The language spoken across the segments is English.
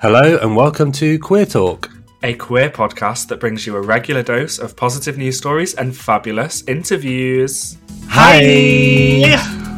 Hello and welcome to Queer Talk. a queer podcast that brings you a regular dose of positive news stories and fabulous interviews. Hi.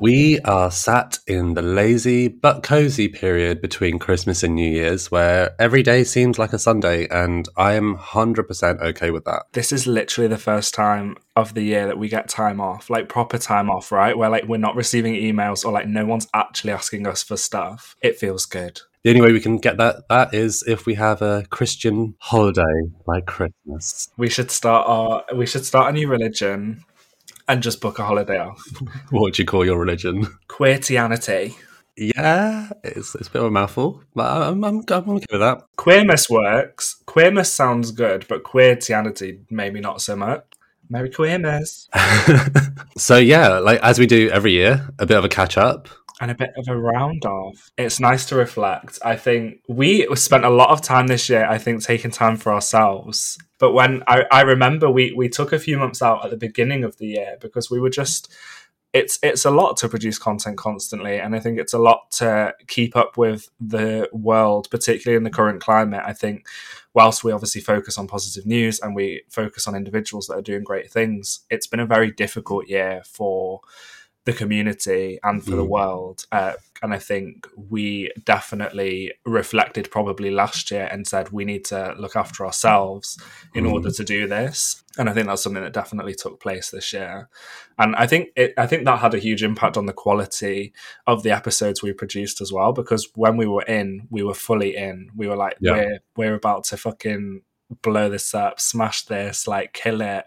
We are sat in the lazy but cozy period between Christmas and New Year's where every day seems like a Sunday, and I am 100% okay with that. This is literally the first time of the year that we get time off, like proper time off, right? Where like we're not receiving emails or like no one's actually asking us for stuff. It feels good. The only way we can get that that is if we have a Christian holiday like Christmas. We should start our we should start a new religion and just book a holiday off. What would you call your religion? Queertianity. Yeah, it's, it's a bit of a mouthful, but I'm, I'm, I'm okay with that. Queerness works. Queerness sounds good, but queertianity maybe not so much. Merry Queerness. so yeah, like as we do every year, a bit of a catch up. And a bit of a round off. It's nice to reflect. I think we spent a lot of time this year, I think, taking time for ourselves. But when I, I remember we, we took a few months out at the beginning of the year because we were just it's it's a lot to produce content constantly and I think it's a lot to keep up with the world, particularly in the current climate. I think whilst we obviously focus on positive news and we focus on individuals that are doing great things, it's been a very difficult year for the community and for the Mm. world. Uh, and I think we definitely reflected probably last year and said we need to look after ourselves in Mm. order to do this. And I think that's something that definitely took place this year. And I think it, I think that had a huge impact on the quality of the episodes we produced as well. Because when we were in, we were fully in. We were like, Yeah. we're we're about to fucking blow this up, smash this, like kill it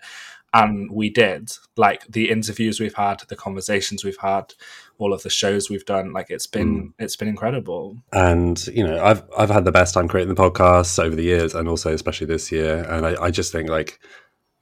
and we did. Like the interviews we've had the conversations we've had all of the shows we've done like it's been mm. it's been incredible. And you know i've i've had the best time creating the podcast over the years and also especially this year. And i, I just think like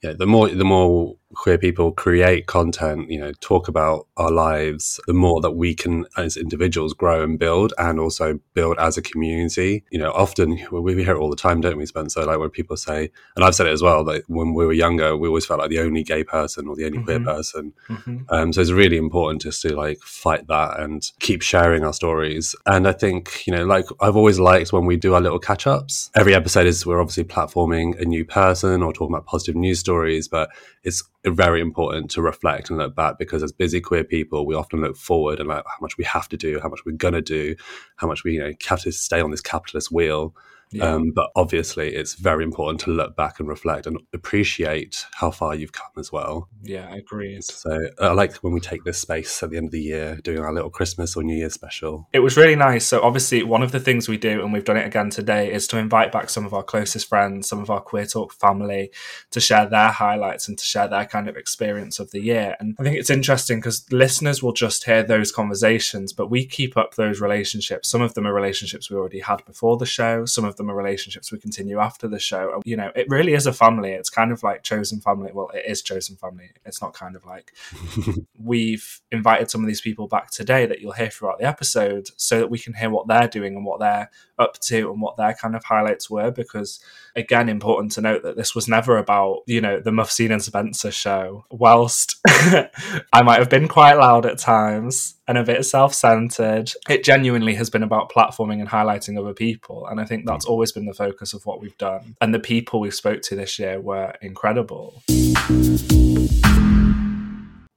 yeah the more the more queer people create content you know talk about our lives the more that we can as individuals grow and build and also build as a community you know often we we hear it all the time don't we spencer like when people say and i've said it as well that when we were younger we always felt like the only gay person or the only queer Mhm. person Mhm. um, so it's really important just to like fight that and keep sharing our stories. And I think, you know, like I've always liked when we do our little catch ups. Every episode is we're obviously platforming a new person or talking about positive news stories, but it's very important to reflect and look back because as busy queer people, we often look forward and like how much we have to do, how much we're gonna do, how much we you know have to stay on this capitalist wheel. Yeah. Um, but obviously, it's very important to look back and reflect and appreciate how far you've come as well. yeah I agree. So I like when we take this space at the end of the year, doing our little Christmas or New Year special. it was really nice so obviously one of the things we do and we've done it again today is to invite back some of our closest friends some of our queer talk family to share their highlights and to share their kind of experience of the year and i think it's interesting because listeners will just hear those conversations but we keep up those relationships some of them are relationships we already had before the show some of them are relationships we continue after the show. You know it really is a family. It's kind of like chosen family. Well it is chosen family. It's not kind of like we've invited some of these people back today that you'll hear throughout the episode so that we can hear what they're doing and what they're up to and what their kind of highlights were. Because again important to note that this was never about you know the Mufseen and Spencer show. Whilst I might have been quite loud at times and a bit self-centered it genuinely has been about platforming and highlighting other people. And I think that's always been the focus of what we've done. And the people we spoke to this year were incredible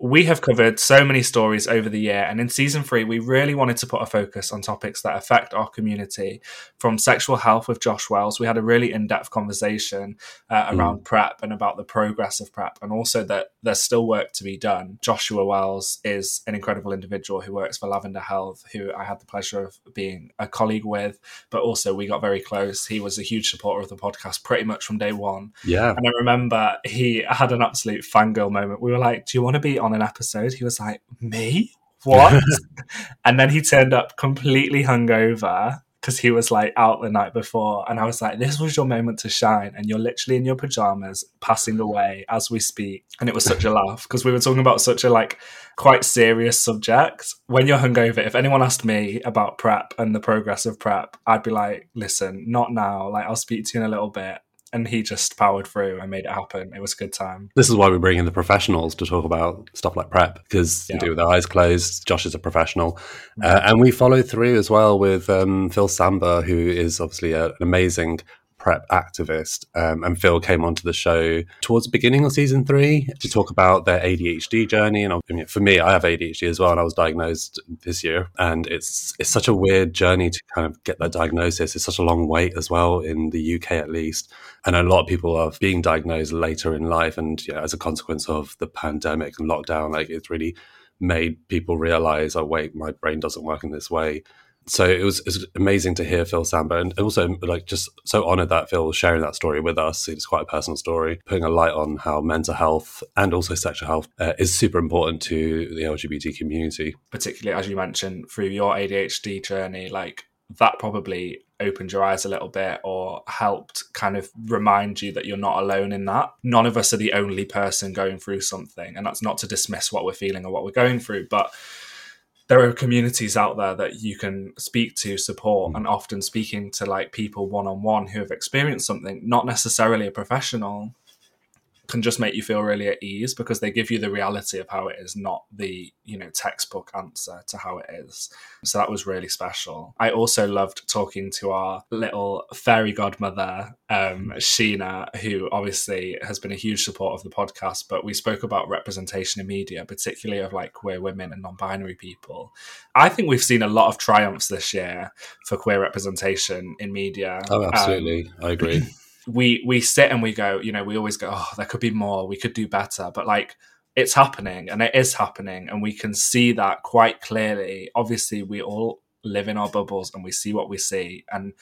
we have covered so many stories over the year, and in season three, we really wanted to put a focus on topics that affect our community. From sexual health with Josh Wells, we had a really in depth conversation uh, around mm. PrEP and about the progress of PrEP, and also that there's still work to be done. Joshua Wells is an incredible individual who works for Lavender Health, who I had the pleasure of being a colleague with, but also we got very close. He was a huge supporter of the podcast pretty much from day one. Yeah. And I remember he had an absolute fangirl moment. We were like, Do you want to be on an episode? He was like, Me? What? and then he turned up completely hungover because he was like out the night before. And I was like, this was your moment to shine. And you're literally in your pajamas passing away as we speak. And it was such a laugh because we were talking about such a like quite serious subject. When you're hungover, if anyone asked me about PrEP and the progress of PrEP, I'd be like, listen, not now. Like, I'll speak to you in a little bit and he just powered through and made it happen. It was a good time. This is why we bring in the professionals to talk about stuff like PrEP because yeah. you do with their eyes closed. Josh is a professional, mm-hmm. uh, and we follow through as well with um, Phil Samba, who is obviously a, an amazing PrEP activist. Um, and Phil came onto the show towards the beginning of season three to talk about their ADHD journey. And I mean, for me, I have ADHD as well, and I was diagnosed this year. And it's it's such a weird journey to kind of get that diagnosis. It's such a long wait as well in the UK, at least. And a lot of people are being diagnosed later in life, and know, as a consequence of the pandemic and lockdown, like it's really made people realize, oh wait, my brain doesn't work in this way so it was, it was, amazing to hear Phil Samba and also like just so honored that Phil was sharing that story with us. It's quite a personal story, putting a light on how mental health and also sexual health uh, is super important to the LGBT community. Particularly as you mentioned through your ADHD journey, like that probably opened your eyes a little bit or helped kind of remind you that you're not alone in that. None of us are the only person going through something. And that's not to dismiss what we're feeling or what we're going through, but there are communities out there that you can speak to, support, mm. and often speaking to like people one on one who have experienced something, not necessarily a professional, can just make you feel really at ease because they give you the reality of how it is, not the you know textbook answer to how it is. So that was really special. I also loved talking to our little fairy godmother, um, Sheena, who obviously has been a huge support of the podcast. But we spoke about representation in media, particularly of like queer women and non-binary people. I think we've seen a lot of triumphs this year for queer representation in media. Oh, absolutely, um, I agree. we we sit and we go, you know, we always go, oh, there could be more, we could do better, but like it's happening and it is happening, and we can see that quite clearly. Obviously, we all live in our bubbles and we see what we see, and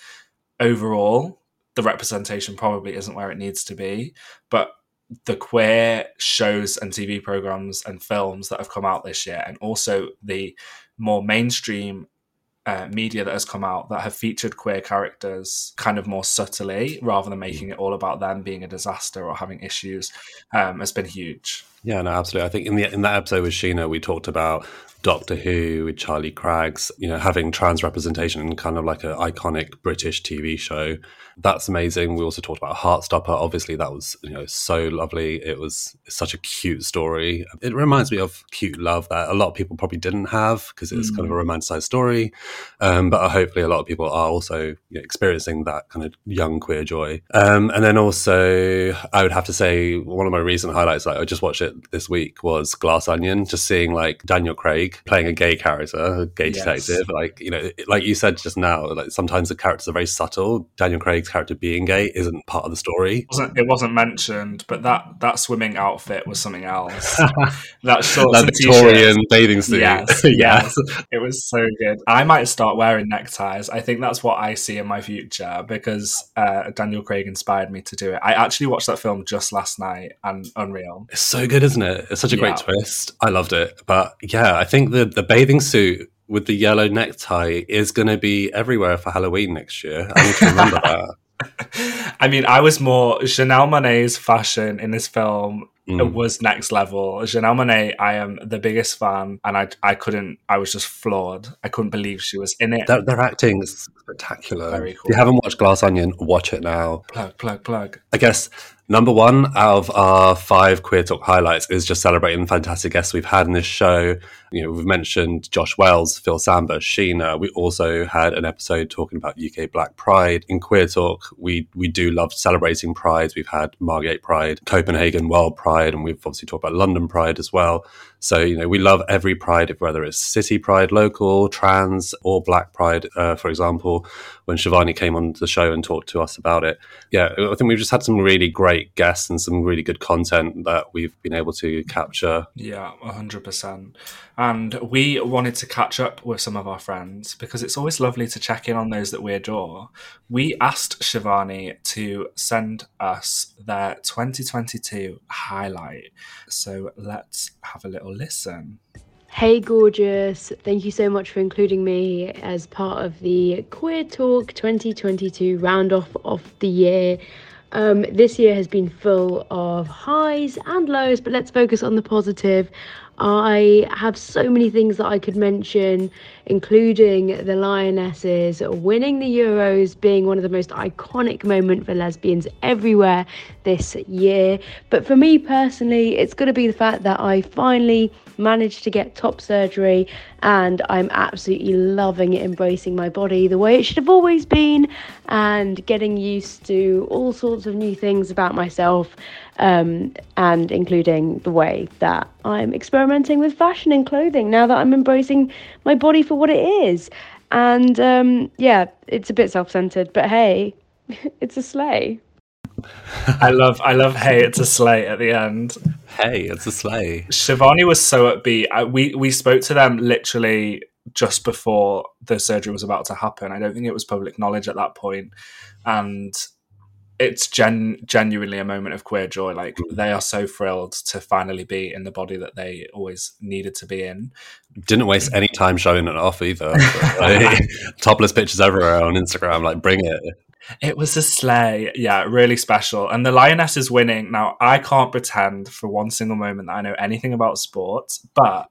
overall, the representation probably isn't where it needs to be, but the queer shows and TV programs and films that have come out this year, and also the more mainstream uh, media that has come out that have featured queer characters kind of more subtly rather than making it all about them being a disaster or having issues um, has been huge. Yeah, no, absolutely. I think in the in that episode with Sheena, we talked about Doctor Who with Charlie Craggs, you know, having trans representation in kind of like an iconic British TV show. That's amazing. We also talked about Heartstopper. Obviously, that was you know so lovely. It was such a cute story. It reminds me of cute love that a lot of people probably didn't have because it's mm. kind of a mm. romanticized story. Um, but hopefully, a lot of people are also you know, experiencing that kind of young queer joy. Um, and then also, I would have to say one of my recent highlights, like I just watched it this week, was Glass Onion. Just seeing like Daniel Craig playing a gay character, a gay yes. detective. Like you know, like you said just now, like sometimes the characters are very subtle. Daniel Craig's character being gay isn't part of the story. It wasn't, it wasn't mentioned, but that that swimming outfit was something else. that short that Victorian t-shirt. bathing suit. Yes, yes, it was so good. I might start wearing neckties. I think that's what I see in my future because uh, Daniel Craig inspired me to do it. I actually watched that film just last night and Unreal. It's so good, isn't it? It's such a yeah. great twist. I loved it. But yeah, I think think the, the bathing suit with the yellow necktie is going to be everywhere for Halloween next year. I need to remember that. I mean, I was more Janelle Monáe's fashion in this film mm. was next level. Janelle Monáe, I am the biggest fan, and I I couldn't. I was just floored. I couldn't believe she was in it. Their, their acting is spectacular. Very cool. If you haven't watched Glass Onion, watch it now. Plug, plug, plug. I guess Number one out of our five Queer Talk highlights is just celebrating the fantastic guests we've had in this show. You know, we've mentioned Josh Wells, Phil Samba, Sheena. We also had an episode talking about UK Black Pride. In Queer Talk, we we do love celebrating prides. We've had Margate Pride, Copenhagen World Pride, and we've obviously talked about London Pride as well. So, you know, we love every pride, whether it's city pride, local, trans, or black pride, uh, for example, when Shivani came on the show and talked to us about it. Yeah, I think we've just had some really great guests and some really good content that we've been able to capture. Yeah, 100%. And we wanted to catch up with some of our friends because it's always lovely to check in on those that we adore. We asked Shivani to send us their 2022 highlight. So let's have a little listen. Hey, gorgeous. Thank you so much for including me as part of the Queer Talk 2022 round off of the year. Um, this year has been full of highs and lows, but let's focus on the positive. I have so many things that I could mention, including the Lionesses winning the Euros, being one of the most iconic moments for lesbians everywhere this year. But for me personally, it's going to be the fact that I finally managed to get top surgery and I'm absolutely loving it, embracing my body the way it should have always been and getting used to all sorts of new things about myself um, and including the way that I'm experimenting with fashion and clothing now that I'm embracing my body for what it is. And um, yeah, it's a bit self centered, but hey, it's a sleigh. I love, I love. Hey, it's a sleigh at the end. Hey, it's a sleigh. Shivani was so upbeat. I, we we spoke to them literally just before the surgery was about to happen. I don't think it was public knowledge at that point, and it's gen genuinely a moment of queer joy. Like mm. they are so thrilled to finally be in the body that they always needed to be in. Didn't waste any time showing it off either. like, topless pictures everywhere on Instagram. Like bring it. It was a sleigh. Yeah, really special. And the Lioness is winning. Now, I can't pretend for one single moment that I know anything about sports, but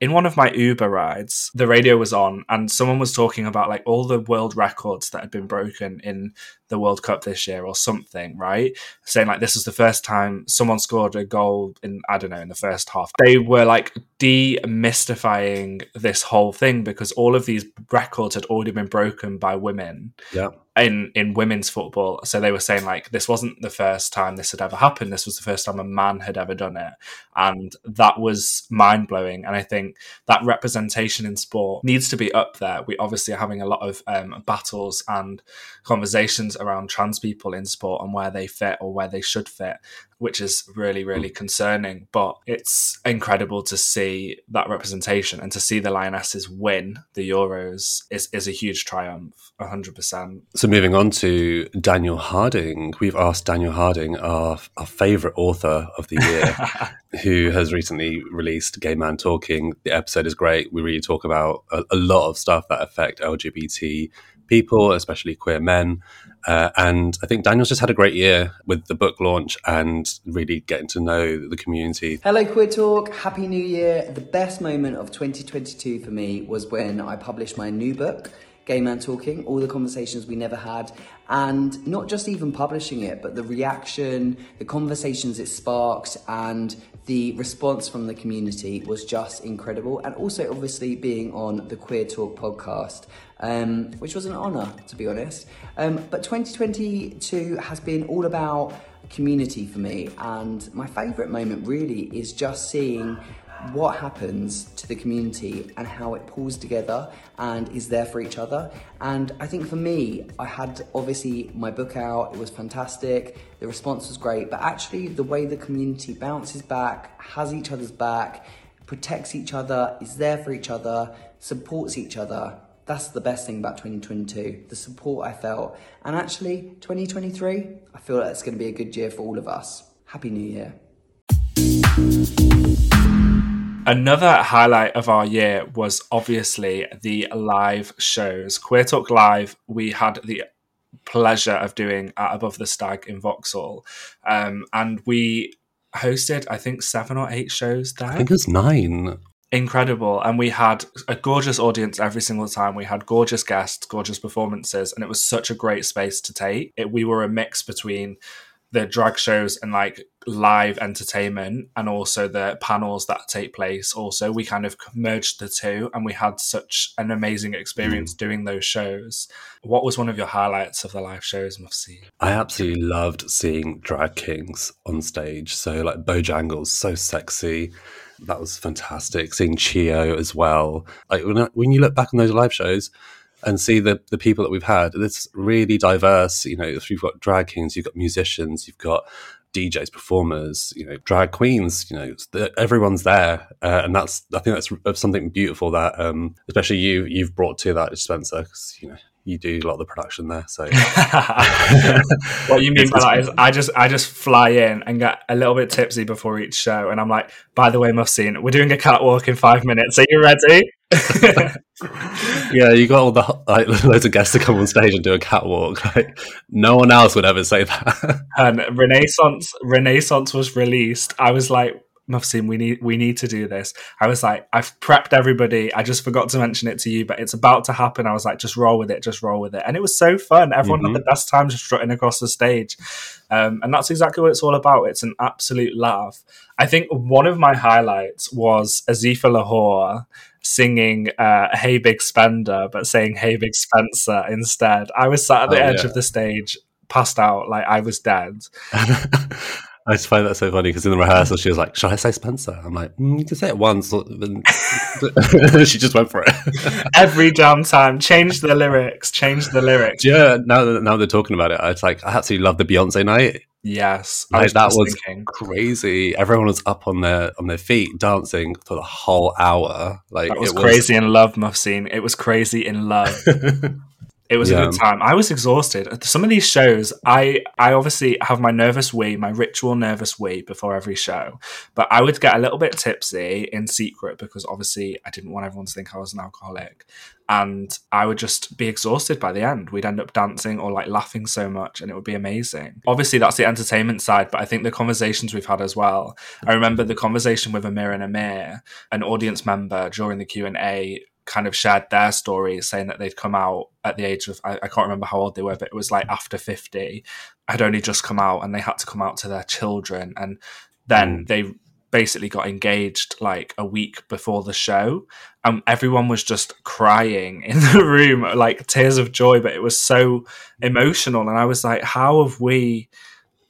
in one of my Uber rides, the radio was on and someone was talking about like all the world records that had been broken in the World Cup this year or something, right? Saying like this was the first time someone scored a goal in I don't know in the first half. They were like demystifying this whole thing because all of these records had already been broken by women. Yeah in in women's football. So they were saying like this wasn't the first time this had ever happened. This was the first time a man had ever done it, and that was mind blowing. And I think that representation in sport needs to be up there. We obviously are having a lot of um, battles and conversations around trans people in sport and where they fit or where they should fit which is really, really mm. concerning. But it's incredible to see that representation and to see the Lionesses win the Euros is, is a huge triumph, 100%. So, moving on to Daniel Harding, we've asked Daniel Harding, our, our favourite author of the year, who has recently released Gay Man Talking. The episode is great. We really talk about a, a lot of stuff that affect LGBT people, especially queer men. Uh, and I think Daniel's just had a great year with the book launch and really getting to know the community. Hello, Queer Talk. Happy New Year. The best moment of 2022 for me was when I published my new book. Gay Man Talking, all the conversations we never had, and not just even publishing it, but the reaction, the conversations it sparked, and the response from the community was just incredible. And also, obviously, being on the Queer Talk podcast um, which was an honour, to be honest. Um, but 2022 has been all about community for me, and my favourite moment really is just seeing what happens to the community and how it pulls together and is there for each other. And I think for me, I had obviously my book out, it was fantastic, the response was great, but actually the way the community bounces back, has each other's back, protects each other, is there for each other, supports each other, that's the best thing about 2022, the support I felt. And actually, 2023, I feel like it's going to be a good year for all of us. Happy New Year. Another highlight of our year was obviously the live shows. Queer Talk Live, we had the pleasure of doing at Above the Stag in Vauxhall. Um, and we hosted, I think, seven or eight shows there. I think it was nine incredible and we had a gorgeous audience every single time we had gorgeous guests gorgeous performances and it was such a great space to take it, we were a mix between the drag shows and like live entertainment and also the panels that take place also we kind of merged the two and we had such an amazing experience mm. doing those shows. What was one of your highlights of the live shows Mufseen? i absolutely loved seeing drag kings on stage. So like bojangles so sexy. That was fantastic. Seeing chio as well. Like when, when you look back on those live shows and see the the people that we've had. It's really diverse. You know, if you've got drag kings, you've got musicians, you've got DJs, performers, you know, drag queens. You know, everyone's there, uh, and that's I think that's something beautiful that, um, especially you, you've brought to that, Spencer. Because you know, you do a lot of the production there. So, what you mean by that is, I just I just fly in and get a little bit tipsy before each show, and I'm like, by the way, Mufseen, we're doing a catwalk in five minutes. Are you ready? yeah, you got all the like loads of guests to come on stage and do a catwalk. Like no one else would ever say that. and Renaissance Renaissance was released. I was like, Mufseen, we need we need to do this. I was like, I've prepped everybody. I just forgot to mention it to you, but it's about to happen. I was like, just roll with it, just roll with it, and it was so fun. Everyone mm-hmm. had the best time just strutting across the stage, um, and that's exactly what it's all about. It's an absolute laugh. I think one of my highlights was Asifa Lahore singing uh, "Hey Big Spender," but saying "Hey Big Spencer" instead. I was sat at the oh, edge yeah. of the stage, passed out, like I was dead. I just find that so funny because in the rehearsal she was like, "Should I say Spencer?" I'm like, mm, "You can say it once." she just went for it. Every damn time, change the lyrics, change the lyrics. Yeah, now that now they're talking about it, it's like I absolutely love the Beyonce night. Yes, like, was that was thinking. crazy. Everyone was up on their on their feet dancing for the whole hour. Like it was, it was crazy in love, Mufseen. It was crazy in love. It was yeah. a good time. I was exhausted. Some of these shows, I I obviously have my nervous wee, my ritual nervous wee before every show, but I would get a little bit tipsy in secret because obviously I didn't want everyone to think I was an alcoholic, and I would just be exhausted by the end. We'd end up dancing or like laughing so much, and it would be amazing. Obviously, that's the entertainment side, but I think the conversations we've had as well. I remember the conversation with Amir and Amir, an audience member during the Q and A kind of shared their stories saying that they'd come out at the age of I, I, can't remember how old they were but it was like after 50 had only just come out and they had to come out to their children. And then mm. they basically got engaged like a week before the show. And everyone was just crying in the room like tears of joy but it was so emotional. And i was like how have we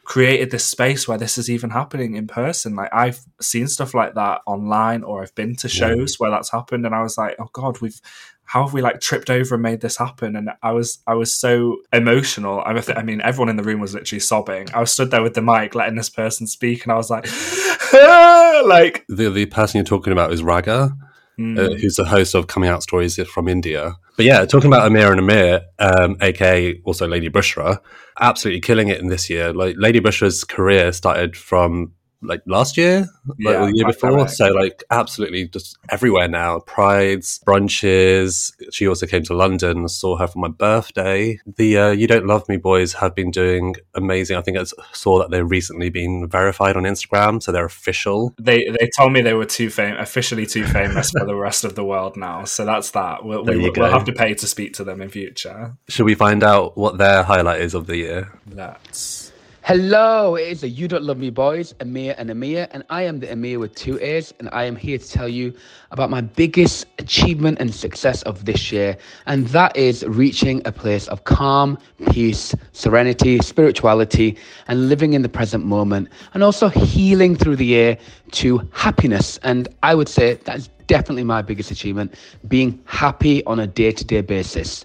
created this space where this is even happening in person. Like I've seen stuff like that online, or I've been to shows yeah. where that's happened, and I was like, oh god, we've how have we like tripped over and made this happen? And I was I was so emotional. I, I mean, everyone in the room was literally sobbing. I was stood there with the mic, letting this person speak, and I was like, like the the person you're talking about is Raga. Mm. Uh, who's the host of Coming Out Stories from India. But yeah, talking about Amir and Amir, um, aka also Lady Bushra, absolutely killing it in this year. Like Lady Bushra's career started from like last year, like yeah, the year before. So like absolutely just everywhere now. Prides, brunches. She also came to London. Saw her for my birthday. The uh, You Don't Love Me boys have been doing amazing. I think I saw that they've recently been verified on Instagram, so they're official. They they told me they were too fam- officially too famous for the rest of the world now. So that's that. We'll, we, will have to pay to speak to them in future. Should we find out what their highlight is of the year? Let's. Hello, it is the You Don't Love Me Boys, Amir and Amir, and I am the Amir with two A's, and I am here to tell you about my biggest achievement and success of this year, and that is reaching a place of calm, peace, serenity, spirituality, and living in the present moment, and also healing through the year to happiness. And I would say that's definitely my biggest achievement, being happy on a day to day basis.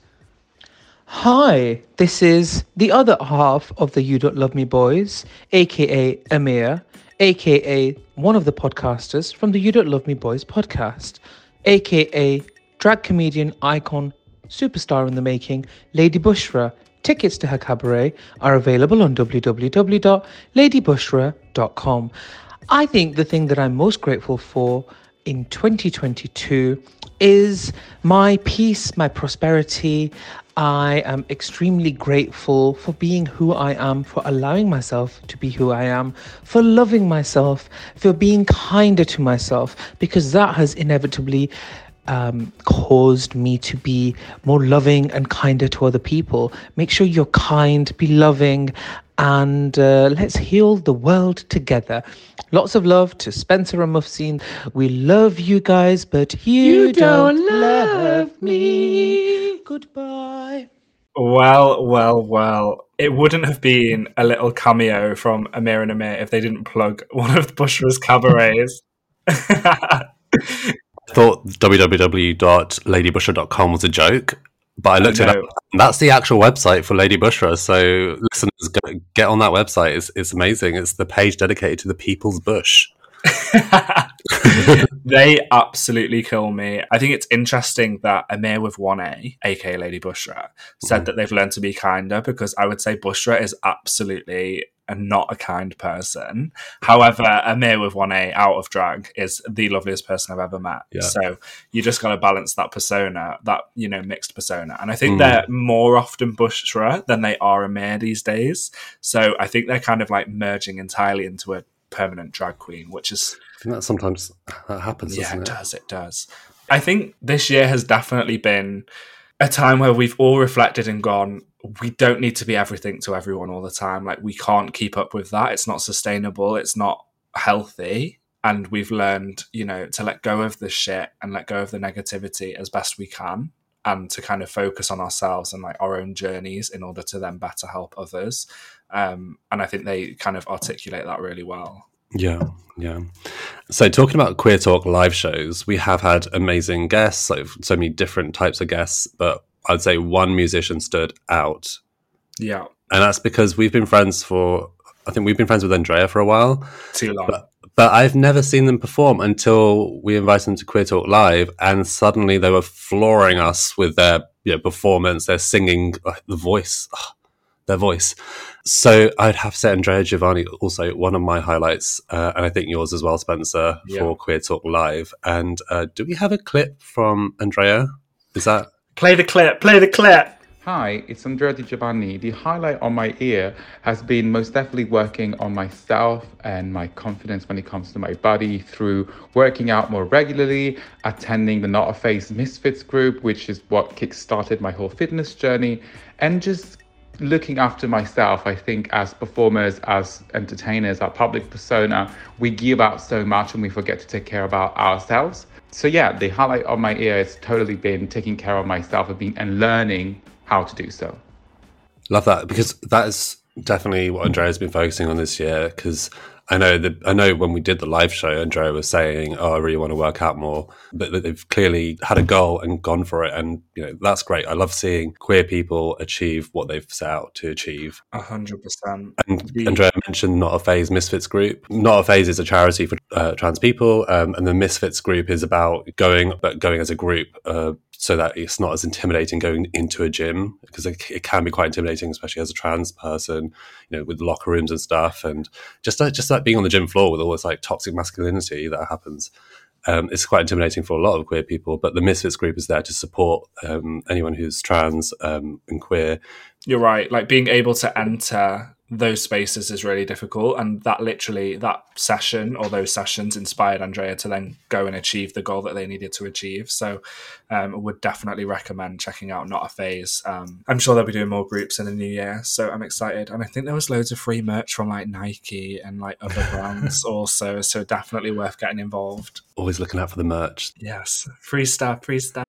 Hi, this is the other half of the You Don't Love Me Boys, aka Amir, aka one of the podcasters from the You Don't Love Me Boys podcast, aka drag comedian icon, superstar in the making, Lady Bushra. Tickets to her cabaret are available on www.ladybushra.com. I think the thing that I'm most grateful for in 2022 is my peace, my prosperity. I am extremely grateful for being who I am, for allowing myself to be who I am, for loving myself, for being kinder to myself, because that has inevitably um, caused me to be more loving and kinder to other people. Make sure you're kind, be loving, and uh, let's heal the world together. Lots of love to Spencer and Mufseen. We love you guys, but you, You don't, don't love me. Goodbye. Well, well, well. It wouldn't have been a little cameo from Amir and Amir if they didn't plug one of Bushra's cabarets. I thought www.ladybushra.com was a joke, but I looked it up. That's the actual website for Lady Bushra. So listeners, go, get on that website. It's, it's amazing. It's the page dedicated to the People's Bush. they absolutely kill me. I think it's interesting that Amir with 1A, aka Lady Bushra, said mm-hmm. that they've learned to be kinder because I would say Bushra is absolutely a, not a kind person. However, Amir with 1A out of drag is the loveliest person I've ever met. Yeah. So you just got to balance that persona, that, you know, mixed persona. And I think mm. they're more often Bushra than they are Amir these days. So I think they're kind of like merging entirely into a permanent drag queen, which is I think that sometimes that happens, yeah, doesn't it it? does. It does. I think this year has definitely been a time where we've all reflected and gone, we don't need to be everything to everyone all the time. Like, we can't keep up with that. It's not sustainable. It's not healthy. And we've learned, you know, to let go of the shit and let go of the negativity as best we can and to kind of focus on ourselves and like our own journeys in order to then better help others. Um, and I think they kind of articulate that really well. Yeah, yeah. So talking about Queer Talk live shows, we have had amazing guests, so so many different types of guests, but I'd say one musician stood out. Yeah, And that's because we've been friends for I think we've been friends with Andrea for a while, too long. but I've never seen them perform until we invited them to Queer Talk Live, and suddenly they were flooring us with their you know, performance, their singing, uh, the voice, their voice. So I'd have to say Andrea Giovanni also one of my highlights, uh, and I think yours as well, Spencer, Yeah. for Queer Talk Live. And uh, do we have a clip from Andrea? Is that Play the clip. Play the clip. Hi, it's Andrea Di Giovanni. The highlight on my ear has been most definitely working on myself and my confidence when it comes to my body through working out more regularly, attending the Not a Phase Misfits group, which is what kickstarted my whole fitness journey, and just looking after myself. I think as performers, as entertainers, our public persona, we give out so much and we forget to take care about ourselves. So yeah, the highlight of my year has totally been taking care of myself and being and learning how to do so. Love that because that is definitely what Andrea's been focusing on this year. Because I know that I know when we did the live show, Andrea was saying, "Oh, I really want to work out more," but that they've clearly had a goal and gone for it, and you know that's great. I love seeing queer people achieve what they've set out to achieve. A hundred percent. And Andrea mentioned Not a Phase Misfits Group. Not a Phase is a charity for uh, trans people, um, and the Misfits Group is about going, but going as a group, uh, so that it's not as intimidating going into a gym because it, it can be quite intimidating, especially as a trans person, you know, with locker rooms and stuff, and just like, just like being on the gym floor with all this like toxic masculinity that happens. Um, it's quite intimidating for a lot of queer people, but the Misfits group is there to support um, anyone who's trans um, and queer You're right. Like being able to enter those spaces is really difficult, and that literally that session or those sessions inspired Andrea to then go and achieve the goal that they needed to achieve. So, um, would definitely recommend checking out Not a Phase. Um, I'm sure they'll be doing more groups in the new year, so I'm excited. And I think there was loads of free merch from like Nike and like other brands also, so definitely worth getting involved. always looking out for the merch. Yes, free stuff, free stuff.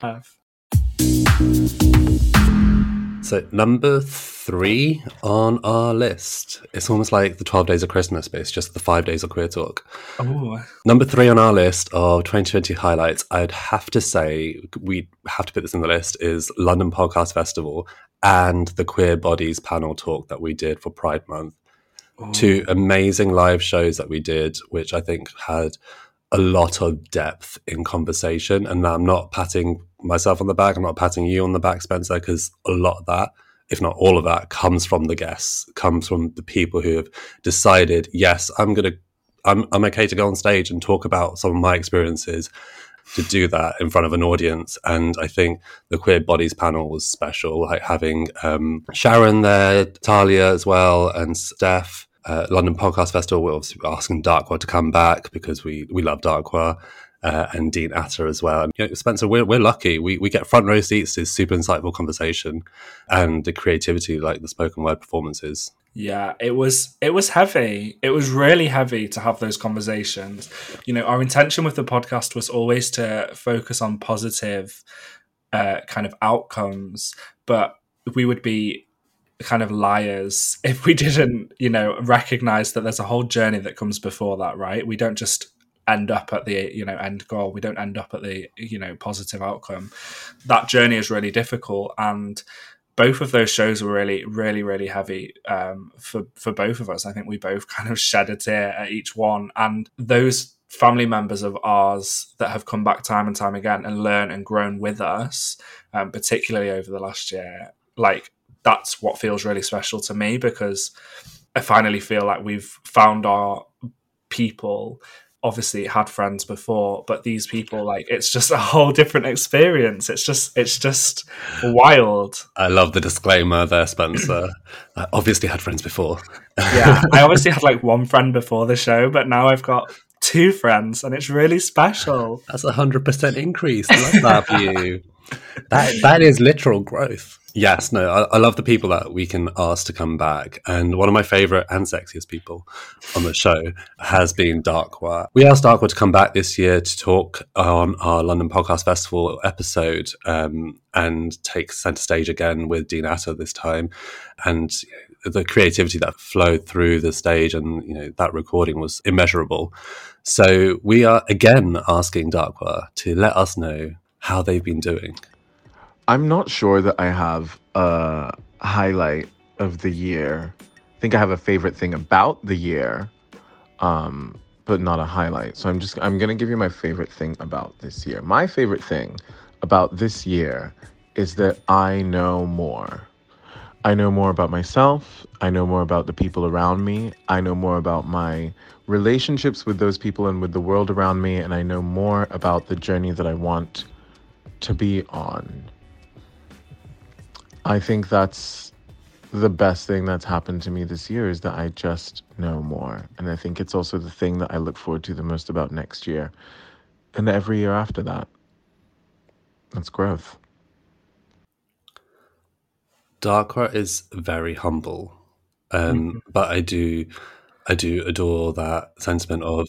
Have. So number three on our list. It's almost like the twelve days of Christmas, but it's just the five days of queer talk. Oh, Number three on our list of 2020 highlights, I'd have to say we have to put this in the list is London Podcast Festival and the Queer Bodies panel talk that we did for Pride Month. Two amazing live shows that we did, which I think had a lot of depth in conversation. And I'm not patting myself on the back, I'm not patting you on the back, Spencer, because a lot of that, if not all of that, comes from the guests, comes from the people who have decided, yes, I'm gonna I'm I'm okay to go on stage and talk about some of my experiences to do that in front of an audience. And I think the Queer Bodies panel was special, like having um, Sharon there, Talia as well, and Steph. Uh, London Podcast Festival, we're obviously asking Darkwa to come back because we we love Darkwa. Uh, and Dean Atta as well. And you know, Spencer, we're, we're lucky. We, we get front row seats to super insightful conversation and the creativity, like the spoken word performances. Yeah, it was it was heavy. It was really heavy to have those conversations. You know, our intention with the podcast was always to focus on positive uh, kind of outcomes, but we would be kind of liars if we didn't, you know, recognize that there's a whole journey that comes before that, right? We don't just end up at the you know end goal. We don't end up at the you know positive outcome. That journey is really difficult and both of those shows were really really really heavy um, for for both of us. I think we both kind of shed a tear at each one and those family members of ours that have come back time and time again and learned and grown with us um, particularly over the last year like that's what feels really special to me because i finally feel like we've found our people obviously had friends before but these people like it's just a whole different experience it's just it's just wild I love the disclaimer there, Spencer. I obviously had friends before. yeah i obviously had like one friend before the show but now i've got two friends and it's really special That's a hundred percent increase. I love that for you. That that is literal growth. Yes, no, I, I love the people that we can ask to come back. And one of my favorite and sexiest people on the show has been Darkwa. We asked Darkwa to come back this year to talk on our London Podcast Festival episode um, and take center stage again with Dean Atta this time. And the creativity that flowed through the stage and you know that recording was immeasurable. So we are again asking Darkwa to let us know how they've been doing. I'm not sure that I have a highlight of the year. I think I have a favorite thing about the year, um, but not a highlight. So I'm just I'm gonna give you my favorite thing about this year. My favorite thing about this year is that I know more. I know more about myself. I know more about the people around me. I know more about my relationships with those people and with the world around me. And I know more about the journey that I want to be on. I think that's the best thing that's happened to me this year is that I just know more. And I think it's also the thing that I look forward to the most about next year and every year after that. That's growth. Darkwa is very humble, um, but I do, I do adore that sentiment of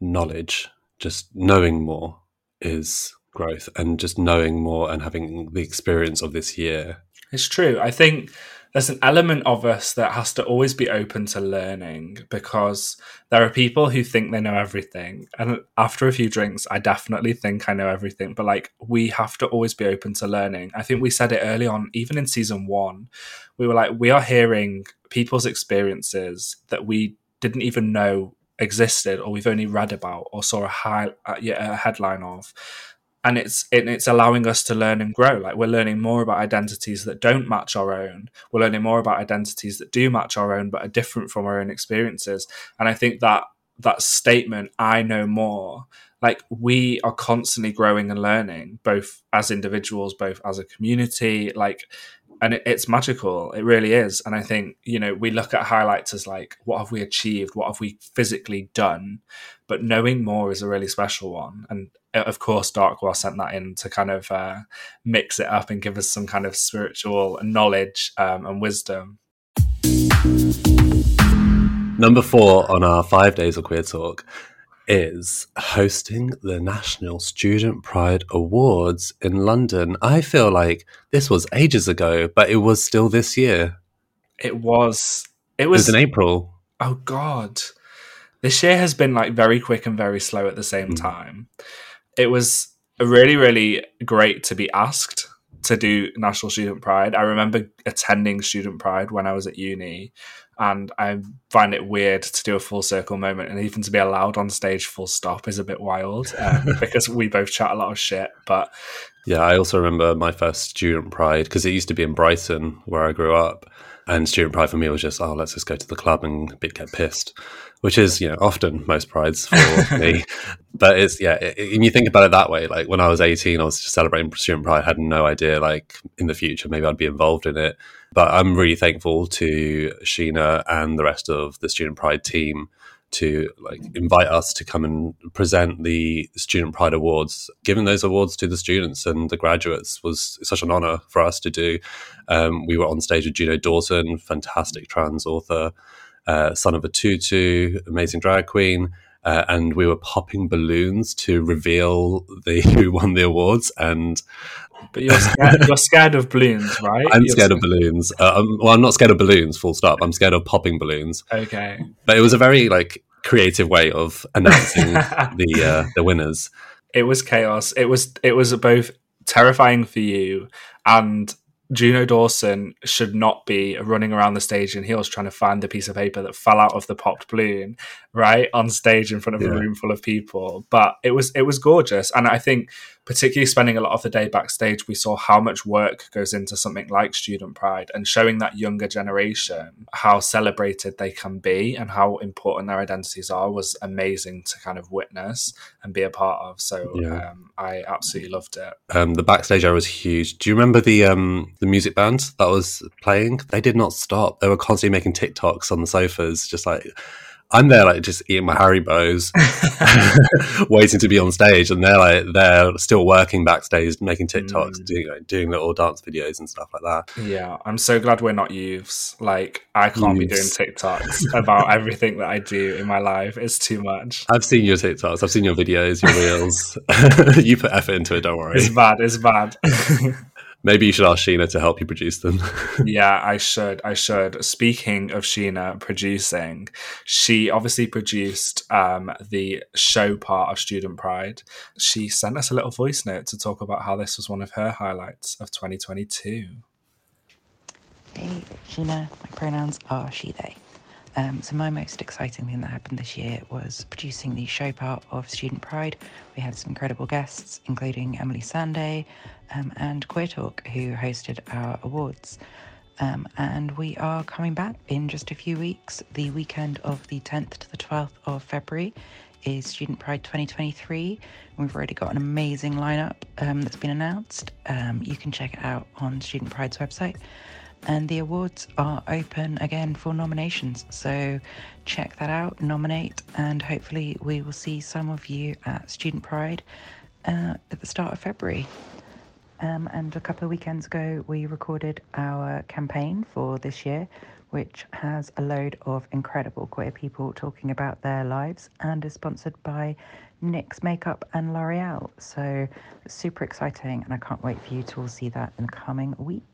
knowledge. Just knowing more is growth, and just knowing more and having the experience of this year. It's true. I think there's an element of us that has to always be open to learning because there are people who think they know everything. And after a few drinks, I definitely think I know everything. But like, we have to always be open to learning. I think we said it early on, even in season one, we were like, we are hearing people's experiences that we didn't even know existed or we've only read about or saw a, high, uh, a headline of and it's it, it's allowing us to learn and grow. Like we're learning more about identities that don't match our own. We're learning more about identities that do match our own but are different from our own experiences. And i think that that statement i know more like we are constantly growing and learning both as individuals both as a community like and it, it's magical. It really is. And i think you know we look at highlights as like what have we achieved? What have we physically done? But knowing more is a really special one. And uh, of course Darkwa sent that in to kind of uh, mix it up and give us some kind of spiritual knowledge um, and wisdom. Number four on our five days of queer talk is hosting the National Student Pride Awards in London. I feel like this was ages ago, but it was still this year. It was. It was, It was, in April. Oh God, this year has been like very quick and very slow at the same Mm. time. It was really, really great to be asked to do National Student Pride. I remember attending Student Pride when I was at uni, and I find it weird to do a full circle moment, and even to be allowed on stage full stop is a bit wild um, because we both chat a lot of shit. But Yeah, I also remember my first student pride because it used to be in Brighton where I grew up. And student pride for me was just, oh, let's just go to the club and get pissed, which is, you know, often most prides for me. But it's, yeah, i i- when you think about it that way, like when I was 18, I was just celebrating student pride, I had no idea, like in the future, maybe I'd be involved in it. But I'm really thankful to Sheena and the rest of the student pride team to like invite us to come and present the student pride awards giving those awards to the students and the graduates was such an honor for us to do um, we were on stage with juno dawson fantastic trans author uh, son of a tutu amazing drag queen uh, and we were popping balloons to reveal the who won the awards and but you're scared, you're scared of balloons, right? i'm You're scared of balloons uh, I'm, well i'm not scared of balloons full stop i'm scared of popping balloons Okay. but it was a very like creative way of announcing the uh, the winners. it was chaos. It was it was both terrifying for you and Juno Dawson should not be running around the stage in heels trying to find the piece of paper that fell out of the popped balloon, right? On stage in front of Yeah. a room full of people. But it was it was gorgeous. And I think particularly spending a lot of the day backstage, we saw how much work goes into something like Student Pride and showing that younger generation how celebrated they can be and how important their identities are was amazing to kind of witness and be a part of. So Yeah. um, I absolutely loved it. Um, the backstage area was huge. Do you remember the um, the music band that was playing? They did not stop. They were constantly making TikToks on the sofas, just like I'm there, like just eating my Harry Haribo's, waiting to be on stage, and they're like they're still working backstage, making TikToks, Mm. doing like, doing little dance videos and stuff like that. Yeah, I'm so glad we're not youths. Like, I can't be doing TikToks about everything that I do in my life. It's too much. I've seen your TikToks, I've seen your videos, your reels. you put effort into it. Don't worry. It's bad. It's bad. Maybe you should ask Sheena to help you produce them. yeah, I should. I should. Speaking of Sheena producing, she obviously produced um, the show part of Student Pride. She sent us a little voice note to talk about how this was one of her highlights of 2022. Hey, Sheena. My pronouns are she, they. Um, so, my most exciting thing that happened this year was producing the show part of Student Pride. We had some incredible guests, including Emeli Sandé um, and Queer Talk, who hosted our awards. Um, and we are coming back in just a few weeks. The weekend of the 10th to the 12th of February is Student Pride 2023. We've already got an amazing lineup um, that's been announced. Um, you can check it out on Student Pride's website. And the awards are open again for nominations. So check that out, nominate, and hopefully we will see some of you at Student Pride uh, at the start of February. Um, and a couple of weekends ago, we recorded our campaign for this year, which has a load of incredible queer people talking about their lives and is sponsored by NYX Makeup and L'Oreal. So super exciting, and I can't wait for you to all see that in the coming weeks.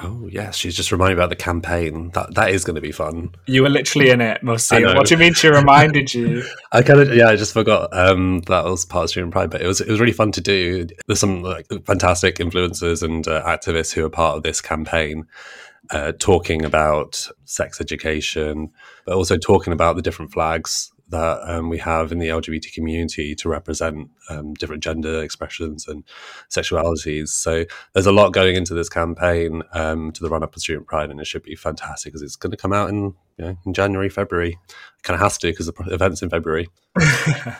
Oh yes, she's just reminded me about the campaign. That that is going to be fun. You were literally in it, Mussy. I know. What do you mean she reminded you? I kind of yeah, I just forgot um, that was part of Student Pride, but it was it was really fun to do. There's some like fantastic influencers and uh, activists who are part of this campaign, uh, talking about sex education, but also talking about the different flags that um, we have in the LGBT community to represent um, different gender expressions and sexualities. So there's a lot going into this campaign um, to the run up of Student Pride, and it should be fantastic because it's going to come out in you know, in January, February. It kind of has to because the event's in February.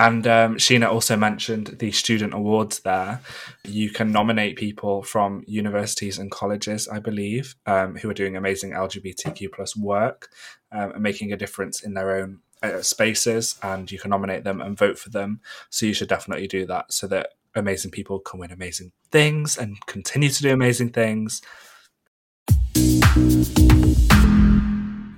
And um, Sheena also mentioned the student awards there. You can nominate people from universities and colleges, I believe, um, who are doing amazing LGBTQ plus work um, and making a difference in their own spaces. And you can nominate them and vote for them. So you should definitely do that so that amazing people can win amazing things and continue to do amazing things.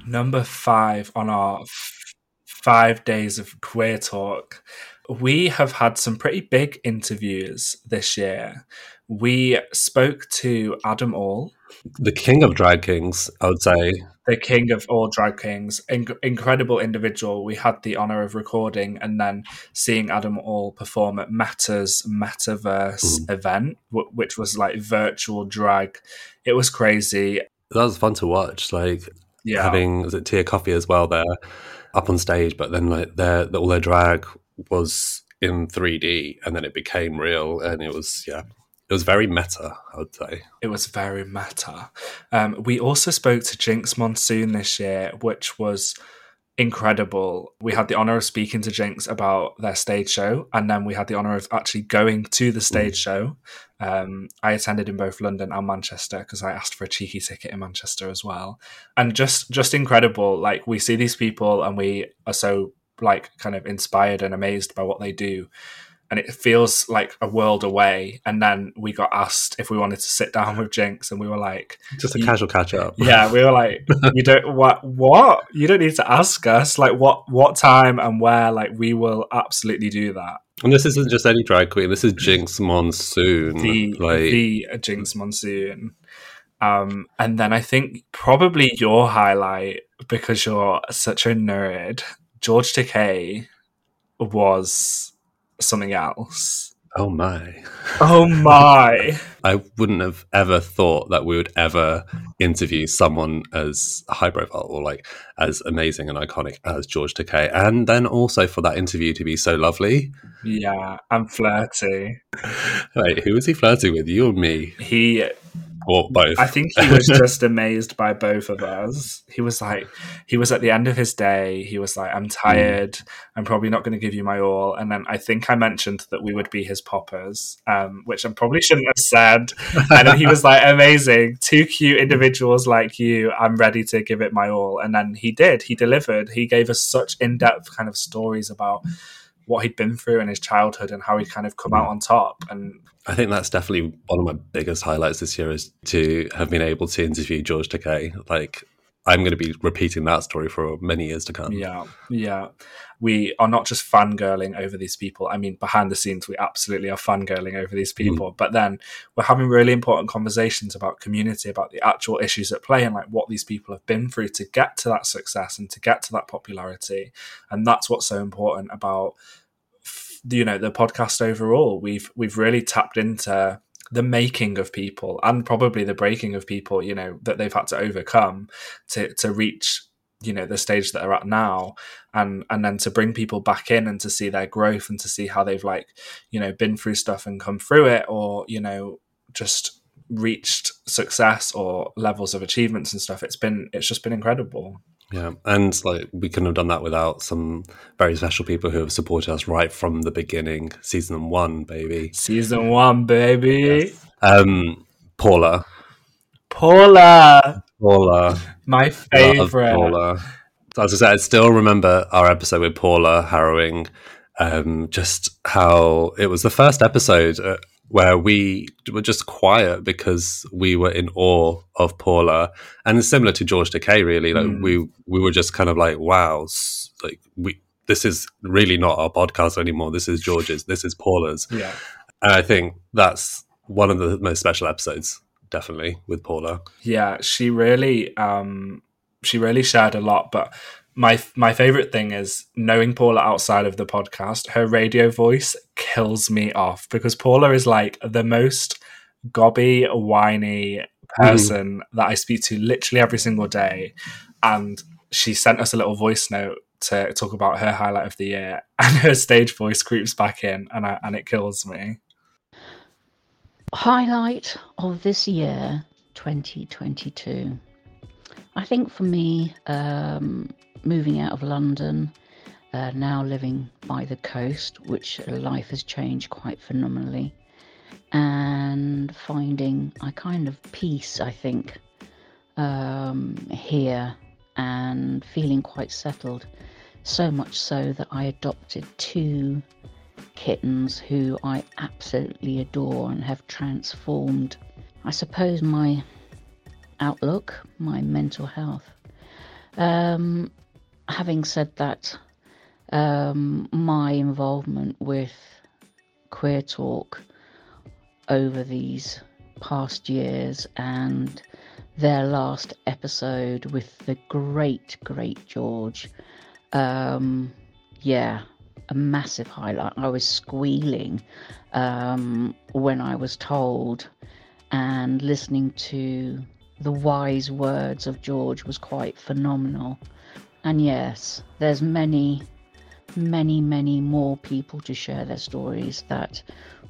Number five on our f- five days of queer talk, we have had some pretty big interviews this year. We spoke to Adam All, the king of drag kings, I would say. The king of all drag kings, In- incredible individual. We had the honor of recording and then seeing Adam All perform at Meta's Metaverse mm. event, w- which was like virtual drag. It was crazy. That was fun to watch. Like yeah. having was it Tia Kofi as well there up on stage, but then like their all their drag was in 3D and then it became real and it was yeah it was very meta, I would say. It was very meta. Um, we also spoke to Jinkx Monsoon this year, which was incredible. We had the honor of speaking to Jinkx about their stage show, and then we had the honor of actually going to the stage mm. show. Um, I attended in both London and Manchester because I asked for a cheeky ticket in Manchester as well, and just just incredible. Like we see these people, and we are so like kind of inspired and amazed by what they do and it feels like a world away. And then we got asked if we wanted to sit down with Jinkx, and we were like, just a casual catch up. Yeah, we were like, you don't what what you don't need to ask us like what what time and where. Like we will absolutely do that. And this isn't just any drag queen. This is Jinkx Monsoon, the like... the Jinkx Monsoon. Um, and then I think probably your highlight because you're such a nerd, George Takei was something else. Oh my. Oh my. I wouldn't have ever thought that we would ever interview someone as high profile or like as amazing and iconic as George Takei. And then also for that interview to be so lovely. Yeah, and flirty. Wait, who was he flirting with? You or me? He or both. I think he was just amazed by both of us. He was like, he was at the end of his day. He was like, I'm tired. Mm. I'm probably not going to give you my all. And then I think I mentioned that we would be his poppers, um, which I probably shouldn't have said. And then he was like, amazing. Two cute individuals like you. I'm ready to give it my all. And then he did. He delivered. He gave us such in depth kind of stories about what he'd been through in his childhood and how he'd kind of come out on top. And I think that's definitely one of my biggest highlights this year is to have been able to interview George Takei. Like, I'm going to be repeating that story for many years to come. Yeah, yeah. We are not just fangirling over these people. I mean, behind the scenes, we absolutely are fangirling over these mm. people. Mm. But then we're having really important conversations about community, about the actual issues at play, and like what these people have been through to get to that success and to get to that popularity. And that's what's so important about you know the podcast overall. We've we've really tapped into the making of people and probably the breaking of people, you know, that they've had to overcome to to reach you know the stage that they're at now and and then to bring people back in and to see their growth and to see how they've like you know been through stuff and come through it or you know just reached success or levels of achievements and stuff it's been it's just been incredible yeah, and like we couldn't have done that without some very special people who have supported us right from the beginning. Season one, baby. Season one, baby. Yes. Um, Paula. Paula. Paula. My favorite. Paula. As I said, I still remember our episode with Paula harrowing. Um, just how it was the first episode uh, where we were just quiet because we were in awe of Paula, and it's similar to George Takei. Really, like mm. we we were just kind of like, wow, like we this is really not our podcast anymore. This is George's. This is Paula's. Yeah, and I think that's one of the most special episodes, definitely with Paula. Yeah, she really, um, she really shared a lot, but my my favorite thing is knowing Paula outside of the podcast. Her radio voice kills me off because Paula is like the most gobby, whiny person mm. that I speak to literally every single day, and she sent us a little voice note to talk about her highlight of the year, and her stage voice creeps back in, and I, and it kills me. Highlight of this year, 2022. I think for me, um, moving out of London, uh, now living by the coast, which life has changed quite phenomenally, and finding a kind of peace, I think, um, here and feeling quite settled. So much so that I adopted two kittens who I absolutely adore and have transformed, I suppose, my outlook, my mental health. Um, having said that, um, my involvement with Queer Talk over these past years and their last episode with the great, great George. Um, yeah, a massive highlight. I was squealing um, when I was told, and listening to the wise words of George was quite phenomenal. And yes, there's many, many, many more people to share their stories that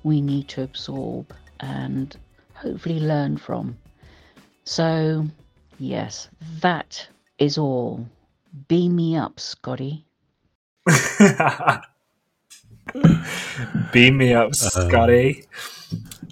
we need to absorb and hopefully learn from. So, yes, that is all. Beam me up, Scotty. Beam me up, Scotty. Um,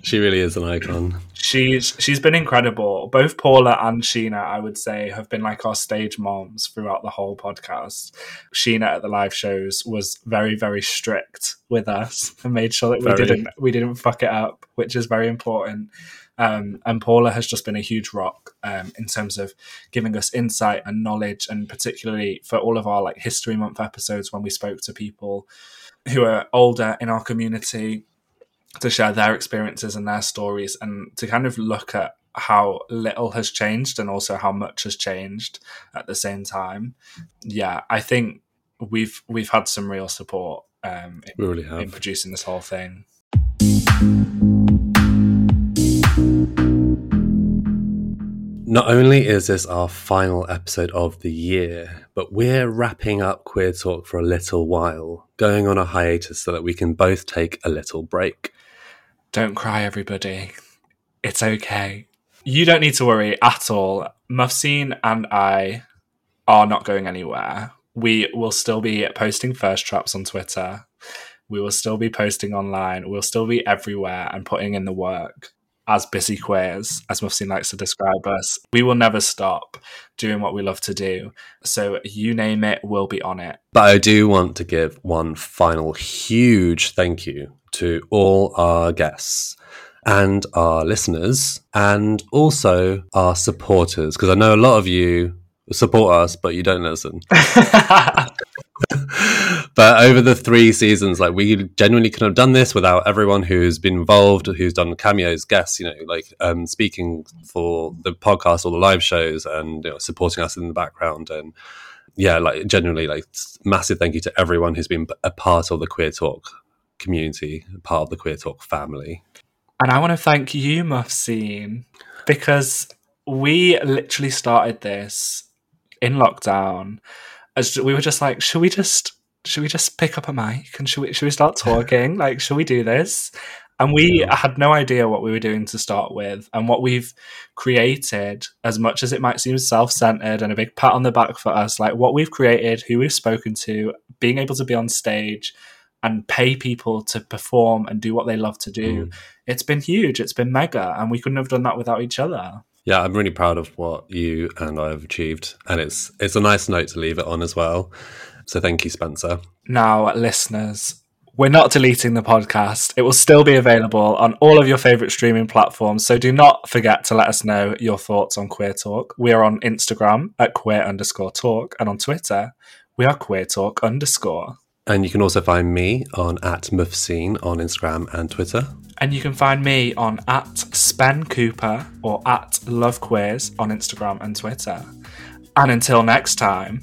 she really is an icon. She's she's been incredible. Both Paula and Sheena, I would say, have been like our stage moms throughout the whole podcast. Sheena at the live shows was very very strict with us and made sure that we Very. didn't we didn't fuck it up, which is very important. Um, and Paula has just been a huge rock um, in terms of giving us insight and knowledge, and particularly for all of our like History Month episodes when we spoke to people who are older in our community to share their experiences and their stories and to kind of look at how little has changed and also how much has changed at the same time. Yeah, I think we've we've had some real support um, in, We really have. in producing this whole thing. Not only is this our final episode of the year, but we're wrapping up Queer Talk for a little while, going on a hiatus so that we can both take a little break. Don't cry, everybody. It's okay. You don't need to worry at all. Mufseen and I are not going anywhere. We will still be posting thirst traps on Twitter. We will still be posting online. We'll still be everywhere and putting in the work as busy queers, as Mufseen likes to describe us. We will never stop doing what we love to do. So you name it, we'll be on it. But I do want to give one final huge thank you to all our guests and our listeners and also our supporters because I know a lot of you support us but you don't listen. but over the three seasons, like we genuinely couldn't have done this without everyone who's been involved, who's done cameos, guests, you know, like um, speaking for the podcast or the live shows and you know, supporting us in the background and yeah, like genuinely, like massive thank you to everyone who's been a part of the Queer Talk community, part of the Queer Talk family. And I want to thank you, Mufseen, because we literally started this in lockdown. As we were just like, should we just should we just pick up a mic and should we should we start talking? like, should we do this? And we had no idea what we were doing to start with, and what we've created, as much as it might seem self-centered and a big pat on the back for us, like what we've created, who we've spoken to, being able to be on stage and pay people to perform and do what they love to do. Hmm. It's been huge. It's been mega, and we couldn't have done that without each other. Yeah, I'm really proud of what you and I have achieved, and it's it's a nice note to leave it on as well. So thank you, Spencer. Now, listeners, we're not deleting the podcast. It will still be available on all of your favorite streaming platforms. So do not forget to let us know your thoughts on Queer Talk. We are on Instagram at queer underscore talk, and on Twitter, we are queer talk underscore. And you can also find me on at Mufseen on Instagram and Twitter. And you can find me on at Spen Cooper or at Love Queers on Instagram and Twitter. And until next time,